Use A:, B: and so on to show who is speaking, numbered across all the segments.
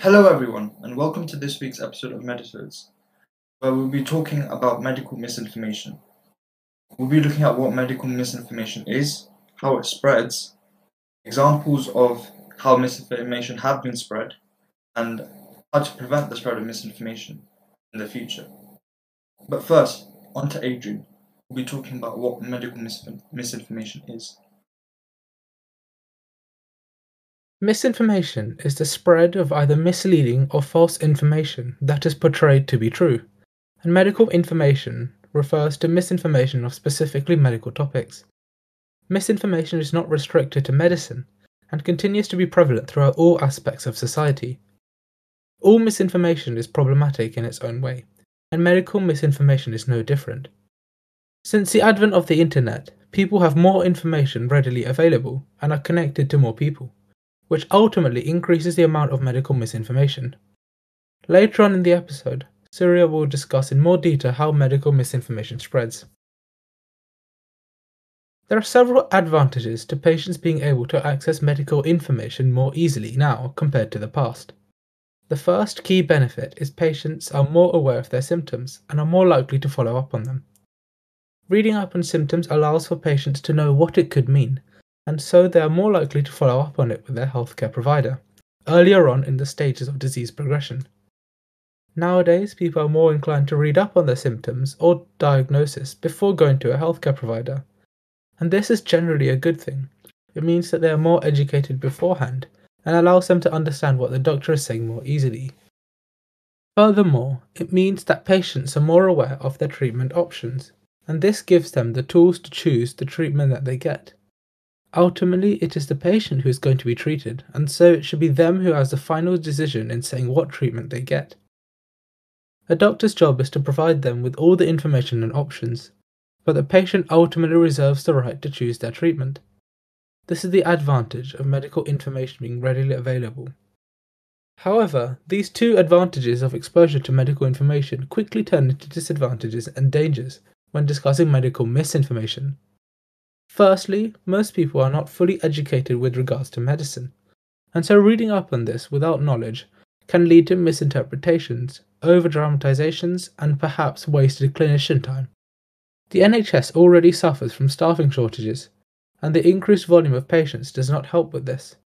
A: Hello, everyone, and welcome to this week's episode of Medisodes, where we'll be talking about medical misinformation. We'll be looking at what medical misinformation is, how it spreads, examples of how misinformation have been spread, and how to prevent the spread of misinformation in the future. But first, on to Adrian, who'll be talking about what medical misinformation is.
B: Misinformation is the spread of either misleading or false information that is portrayed to be true, and medical information refers to misinformation of specifically medical topics. Misinformation is not restricted to medicine and continues to be prevalent throughout all aspects of society. All misinformation is problematic in its own way, and medical misinformation is no different. Since the advent of the internet, people have more information readily available and are connected to more people which ultimately increases the amount of medical misinformation. Later on in the episode, Surya will discuss in more detail how medical misinformation spreads. There are several advantages to patients being able to access medical information more easily now compared to the past. The first key benefit is patients are more aware of their symptoms and are more likely to follow up on them. Reading up on symptoms allows for patients to know what it could mean and so they are more likely to follow up on it with their healthcare provider earlier on in the stages of disease progression. Nowadays, people are more inclined to read up on their symptoms or diagnosis before going to a healthcare provider, and this is generally a good thing. It means that they are more educated beforehand and allows them to understand what the doctor is saying more easily. Furthermore, it means that patients are more aware of their treatment options, and this gives them the tools to choose the treatment that they get. Ultimately, it is the patient who is going to be treated, and so it should be them who has the final decision in saying what treatment they get. A doctor's job is to provide them with all the information and options, but the patient ultimately reserves the right to choose their treatment. This is the advantage of medical information being readily available. However, these two advantages of exposure to medical information quickly turn into disadvantages and dangers when discussing medical misinformation. Firstly, most people are not fully educated with regards to medicine, and so reading up on this without knowledge can lead to misinterpretations, over dramatizations, and perhaps wasted clinician time. The NHS already suffers from staffing shortages, and the increased volume of patients does not help with this.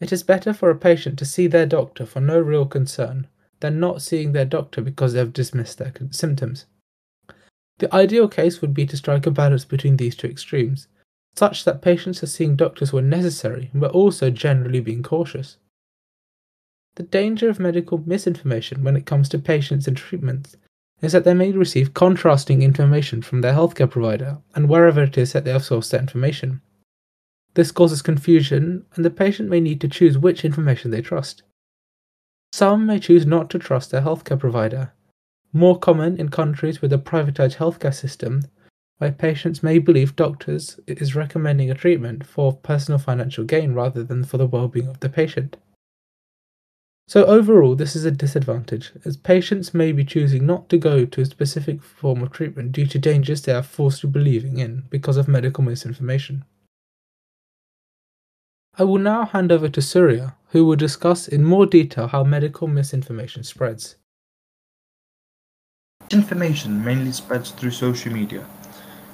B: It is better for a patient to see their doctor for no real concern than not seeing their doctor because they have dismissed their symptoms. The ideal case would be to strike a balance between these two extremes, such that patients are seeing doctors when necessary but also generally being cautious. The danger of medical misinformation when it comes to patients and treatments is that they may receive contrasting information from their healthcare provider and wherever it is that they have sourced their information. This causes confusion, and the patient may need to choose which information they trust. Some may choose not to trust their healthcare provider more common in countries with a privatized healthcare system, where patients may believe doctors is recommending a treatment for personal financial gain rather than for the well-being of the patient. So overall, this is a disadvantage, as patients may be choosing not to go to a specific form of treatment due to dangers they are forced to believing in because of medical misinformation. I will now hand over to Surya, who will discuss in more detail how medical misinformation spreads.
A: Misinformation mainly spreads through social media.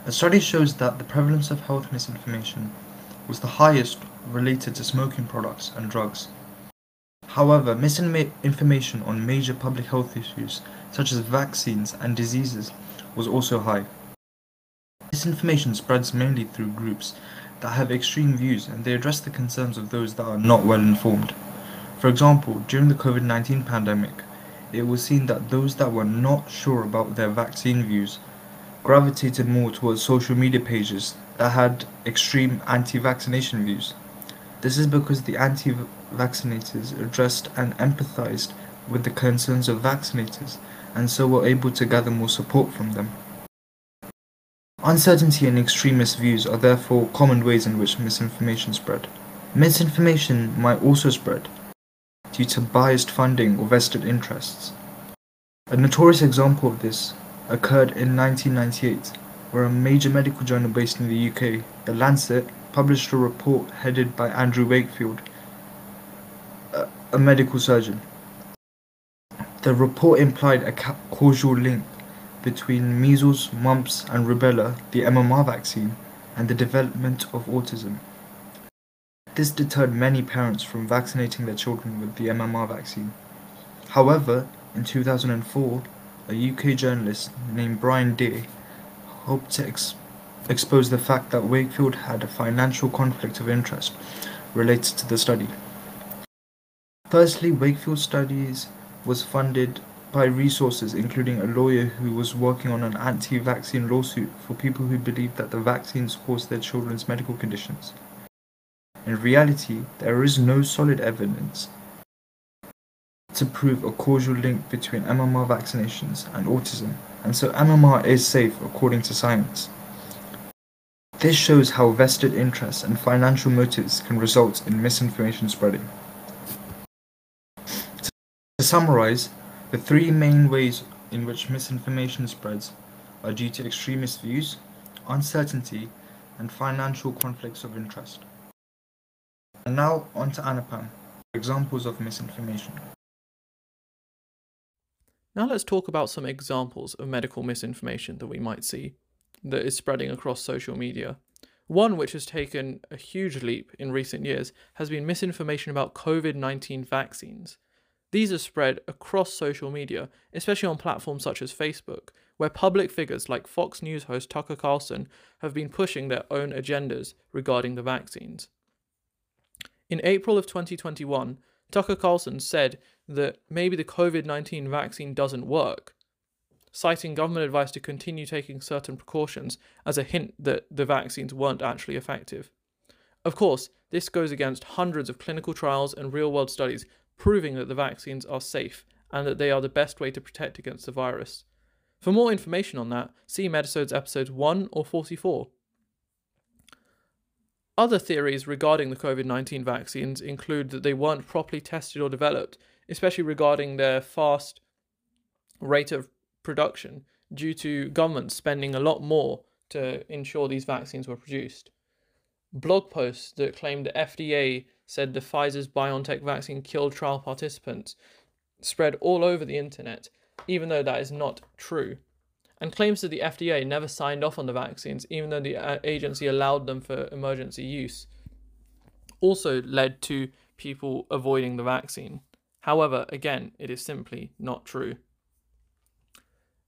A: A study shows that the prevalence of health misinformation was the highest related to smoking products and drugs. However, misinformation on major public health issues such as vaccines and diseases was also high. Misinformation spreads mainly through groups that have extreme views and they address the concerns of those that are not well informed. For example, during the COVID 19 pandemic, it was seen that those that were not sure about their vaccine views gravitated more towards social media pages that had extreme anti vaccination views. This is because the anti vaccinators addressed and empathized with the concerns of vaccinators and so were able to gather more support from them. Uncertainty and extremist views are therefore common ways in which misinformation spread. Misinformation might also spread due to biased funding or vested interests. A notorious example of this occurred in 1998, where a major medical journal based in the UK, The Lancet, published a report headed by Andrew Wakefield, a, a medical surgeon, The report implied a causal link between measles, mumps, and rubella, the MMR vaccine, and the development of autism. This deterred many parents from vaccinating their children with the MMR vaccine. However, in 2004, a UK journalist named Brian Deer hoped to ex- expose the fact that Wakefield had a financial conflict of interest related to the study. Firstly, Wakefield Studies was funded by resources including a lawyer who was working on an anti vaccine lawsuit for people who believed that the vaccines caused their children's medical conditions. In reality, there is no solid evidence to prove a causal link between MMR vaccinations and autism, and so MMR is safe according to science. This shows how vested interests and financial motives can result in misinformation spreading. To summarize, the three main ways in which misinformation spreads are due to extremist views, uncertainty, and financial conflicts of interest. And now on to Anupam, examples of misinformation.
C: Now let's talk about some examples of medical misinformation that we might see that is spreading across social media. One which has taken a huge leap in recent years has been misinformation about COVID 19 vaccines. These are spread across social media, especially on platforms such as Facebook, where public figures like Fox News host Tucker Carlson have been pushing their own agendas regarding the vaccines. In April of 2021, Tucker Carlson said that maybe the COVID 19 vaccine doesn't work, citing government advice to continue taking certain precautions as a hint that the vaccines weren't actually effective. Of course, this goes against hundreds of clinical trials and real world studies proving that the vaccines are safe and that they are the best way to protect against the virus. For more information on that, see Medisodes episodes 1 or 44. Other theories regarding the COVID 19 vaccines include that they weren't properly tested or developed, especially regarding their fast rate of production, due to governments spending a lot more to ensure these vaccines were produced. Blog posts that claimed the FDA said the Pfizer's BioNTech vaccine killed trial participants spread all over the internet, even though that is not true. And claims that the FDA never signed off on the vaccines, even though the uh, agency allowed them for emergency use, also led to people avoiding the vaccine. However, again, it is simply not true.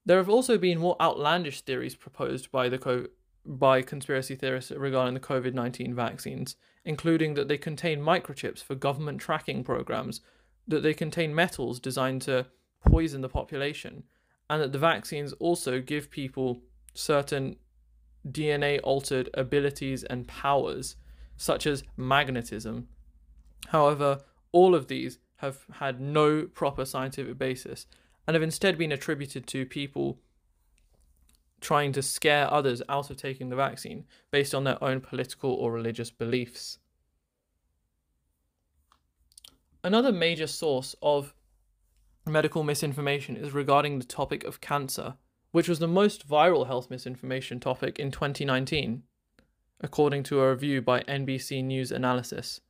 C: There have also been more outlandish theories proposed by the co- by conspiracy theorists regarding the COVID 19 vaccines, including that they contain microchips for government tracking programs, that they contain metals designed to poison the population, and that the vaccines also give people certain DNA altered abilities and powers, such as magnetism. However, all of these have had no proper scientific basis and have instead been attributed to people trying to scare others out of taking the vaccine based on their own political or religious beliefs. Another major source of medical misinformation is regarding the topic of cancer, which was the most viral health misinformation topic in 2019, according to a review by NBC News Analysis.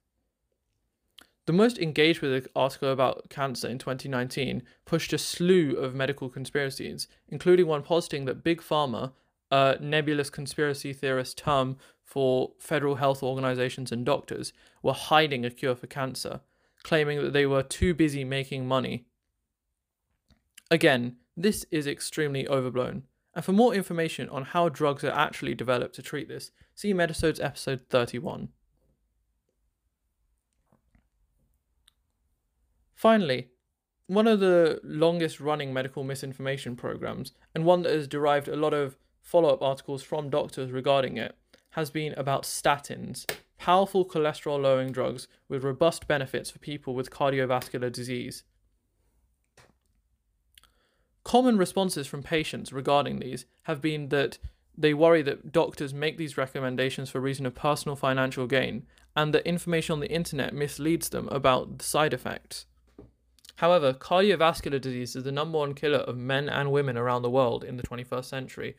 C: The most engaged with the article about cancer in 2019 pushed a slew of medical conspiracies, including one positing that Big Pharma, a nebulous conspiracy theorist term for federal health organizations and doctors, were hiding a cure for cancer, claiming that they were too busy making money. Again, this is extremely overblown. And for more information on how drugs are actually developed to treat this, see Medisodes episode 31. Finally, one of the longest running medical misinformation programs, and one that has derived a lot of follow up articles from doctors regarding it, has been about statins, powerful cholesterol lowering drugs with robust benefits for people with cardiovascular disease. Common responses from patients regarding these have been that they worry that doctors make these recommendations for reason of personal financial gain and that information on the internet misleads them about the side effects. However, cardiovascular disease is the number one killer of men and women around the world in the 21st century.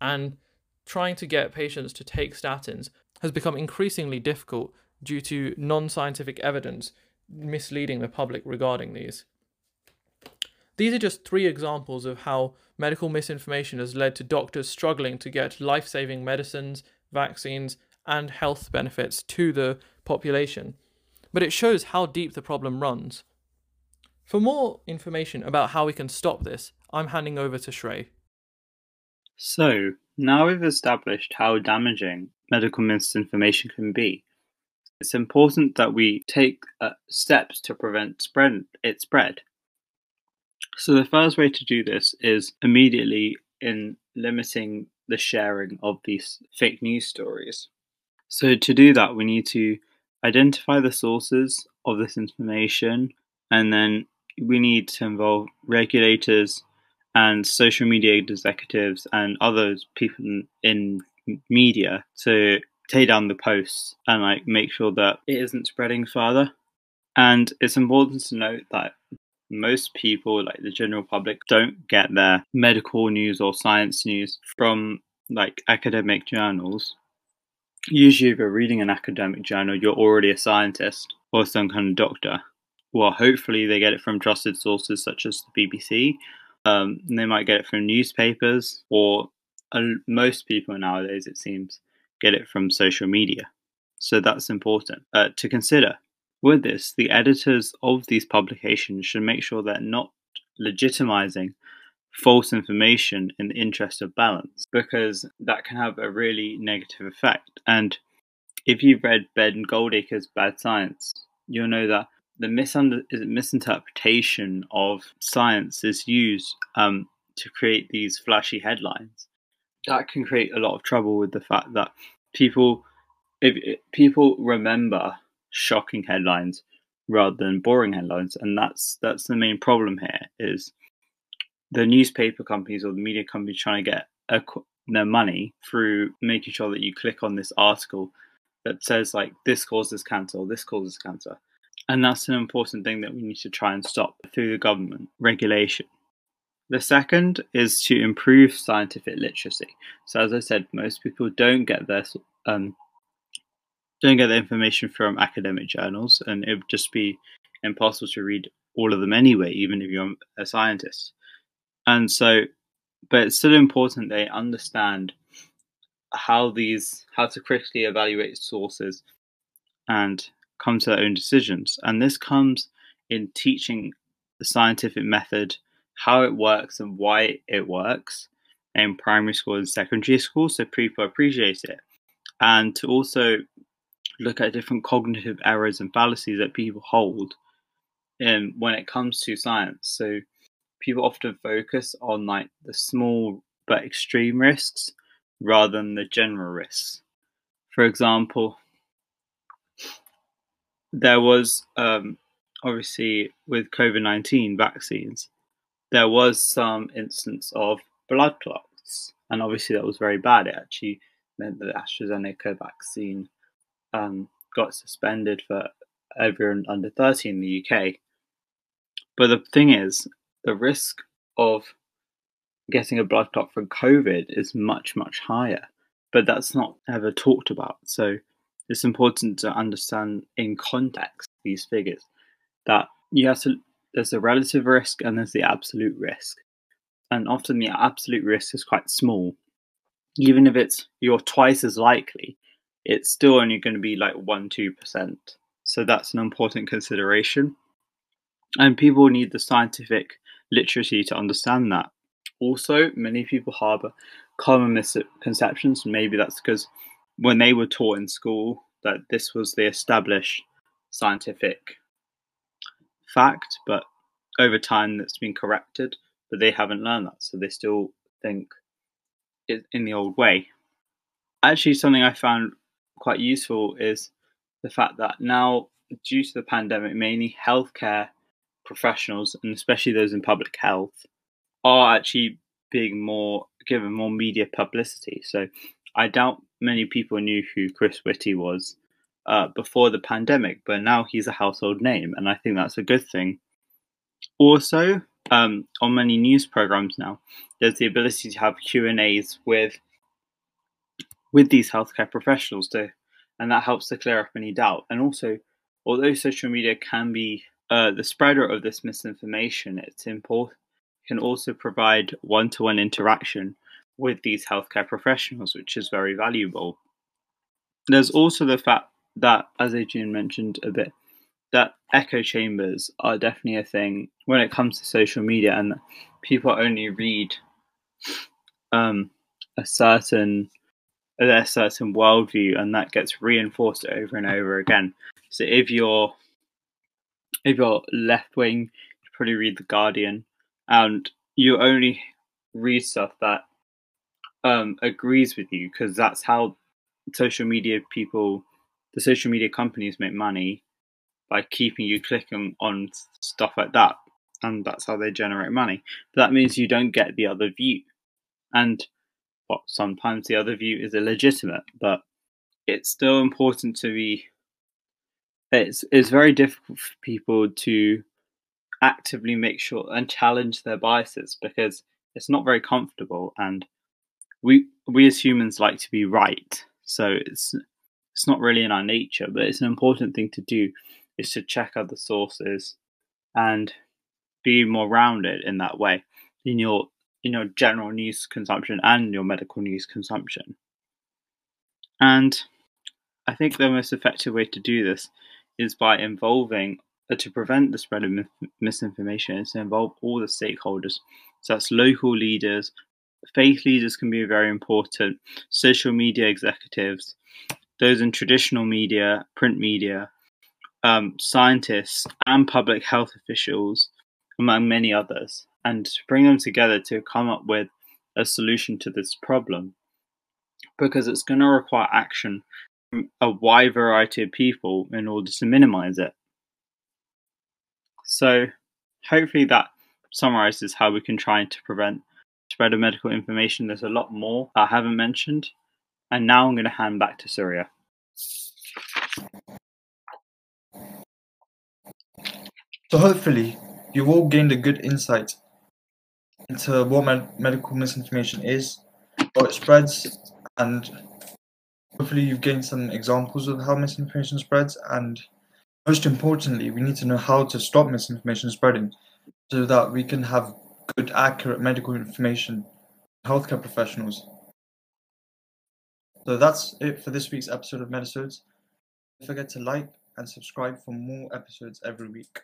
C: And trying to get patients to take statins has become increasingly difficult due to non scientific evidence misleading the public regarding these. These are just three examples of how medical misinformation has led to doctors struggling to get life saving medicines, vaccines, and health benefits to the population. But it shows how deep the problem runs. For more information about how we can stop this, I'm handing over to Shrey.
D: So, now we've established how damaging medical misinformation can be, it's important that we take uh, steps to prevent spread its spread. So the first way to do this is immediately in limiting the sharing of these fake news stories. So to do that, we need to identify the sources of this information, and then we need to involve regulators and social media executives and other people in media to take down the posts and like make sure that it isn't spreading further. And it's important to note that most people, like the general public, don't get their medical news or science news from like academic journals. Usually, if you're reading an academic journal, you're already a scientist or some kind of doctor. Well, hopefully, they get it from trusted sources such as the BBC. Um, they might get it from newspapers, or uh, most people nowadays, it seems, get it from social media. So that's important uh, to consider. With this, the editors of these publications should make sure they're not legitimizing false information in the interest of balance because that can have a really negative effect. And if you've read Ben Goldacre's Bad Science, you'll know that the misunder- misinterpretation of science is used um, to create these flashy headlines that can create a lot of trouble with the fact that people if people remember shocking headlines rather than boring headlines. And that's that's the main problem here is the newspaper companies or the media companies trying to get a, their money through making sure that you click on this article that says like this causes cancer or this causes cancer. And that's an important thing that we need to try and stop through the government regulation. The second is to improve scientific literacy. So, as I said, most people don't get their um, don't get the information from academic journals, and it would just be impossible to read all of them anyway, even if you're a scientist. And so, but it's still important they understand how these how to critically evaluate sources and come to their own decisions. And this comes in teaching the scientific method how it works and why it works in primary school and secondary school so people appreciate it. And to also look at different cognitive errors and fallacies that people hold in, when it comes to science. So people often focus on like the small but extreme risks rather than the general risks. For example, there was um, obviously with COVID 19 vaccines, there was some instance of blood clots, and obviously that was very bad. It actually meant that the AstraZeneca vaccine um, got suspended for everyone under 30 in the UK. But the thing is, the risk of getting a blood clot from COVID is much, much higher, but that's not ever talked about. So it's important to understand in context these figures that you have to there's a relative risk and there's the absolute risk. And often the absolute risk is quite small. Even if it's you're twice as likely, it's still only going to be like 1 2%. So that's an important consideration. And people need the scientific literacy to understand that. Also, many people harbor common misconceptions. Maybe that's because when they were taught in school that this was the established scientific fact, but over time that's been corrected, but they haven't learned that, so they still think it in the old way. Actually, something I found quite useful is the fact that now, due to the pandemic, mainly healthcare professionals, and especially those in public health, are actually being more given more media publicity. So I doubt many people knew who Chris Whitty was uh, before the pandemic, but now he's a household name, and I think that's a good thing. Also, um, on many news programs now, there's the ability to have Q and A's with with these healthcare professionals to, and that helps to clear up any doubt. And also, although social media can be uh, the spreader of this misinformation, it's important can also provide one to one interaction with these healthcare professionals, which is very valuable. There's also the fact that, as Adrian mentioned a bit, that echo chambers are definitely a thing when it comes to social media, and people only read um, a certain a certain worldview, and that gets reinforced over and over again. So if you're if you're left wing, you probably read the Guardian, and you only read stuff that um, agrees with you because that's how social media people, the social media companies make money by keeping you clicking on stuff like that, and that's how they generate money. But that means you don't get the other view, and sometimes the other view is illegitimate, but it's still important to be. It's it's very difficult for people to actively make sure and challenge their biases because it's not very comfortable and we we as humans like to be right so it's it's not really in our nature but it's an important thing to do is to check other sources and be more rounded in that way in your in your general news consumption and your medical news consumption. And i think the most effective way to do this is by involving to prevent the spread of misinformation is to involve all the stakeholders. So that's local leaders, faith leaders can be very important, social media executives, those in traditional media, print media, um, scientists, and public health officials, among many others, and bring them together to come up with a solution to this problem. Because it's going to require action from a wide variety of people in order to minimize it. So hopefully that summarizes how we can try to prevent spread of medical information. There's a lot more I haven't mentioned. And now I'm going to hand back to Surya.
A: So hopefully you've all gained a good insight into what med- medical misinformation is, how it spreads, and hopefully you've gained some examples of how misinformation spreads and most importantly, we need to know how to stop misinformation spreading so that we can have good, accurate medical information healthcare professionals. So that's it for this week's episode of Medisodes. Don't forget to like and subscribe for more episodes every week.